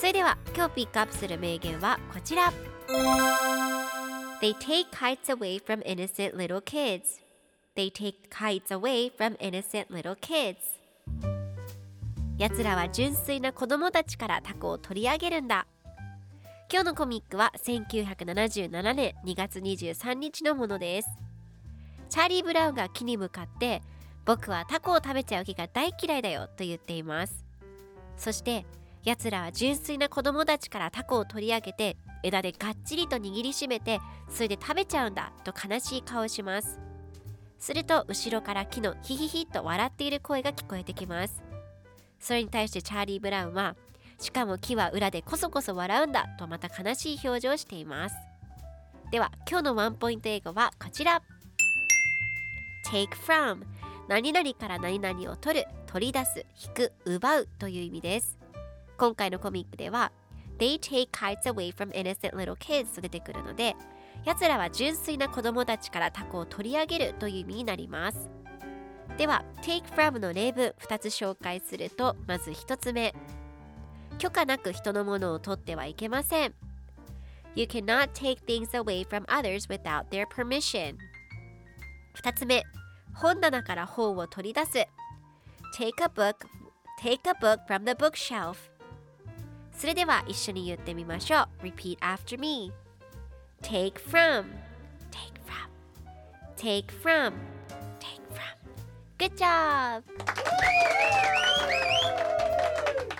それでは今日ピックアップする名言はこちら。They take kites away from innocent little kids. They take kites away from innocent little kids. 奴らは純粋な子供たちからタコを取り上げるんだ。今日のコミックは1977年2月23日のものです。チャーリー・ブラウンが木に向かって僕はタコを食べちゃう木が大嫌いだよと言っています。そして奴らは純粋な子供たちからタコを取り上げて枝でがっちりと握りしめてそれで食べちゃうんだと悲しい顔をします。すると後ろから木のヒヒヒと笑っている声が聞こえてきます。それに対してチャーリー・ブラウンはしかも木は裏でこそこそ笑うんだとまた悲しい表情をしています。では今日のワンポイント英語はこちら。Take from 何々から何々を取る取り出す引く奪うという意味です。今回のコミックでは They take kites away from innocent little kids と出てくるので奴らは純粋な子供たちからタコを取り上げるという意味になりますでは take from の例文2つ紹介するとまず1つ目許可なく人のものを取ってはいけません You cannot take things away from others without their permission 2つ目本棚から本を取り出す Take a book Take a book from the bookshelf それでは一緒に言ってみましょう Repeat after me Take from Take from Take from Take from Good job!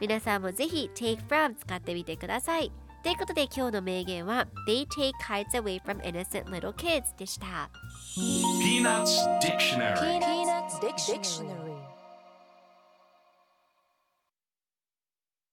皆さんもぜひ Take from 使ってみてくださいということで今日の名言は They take kites away from innocent little kids でした Peanuts Dictionary Peanuts Dictionary.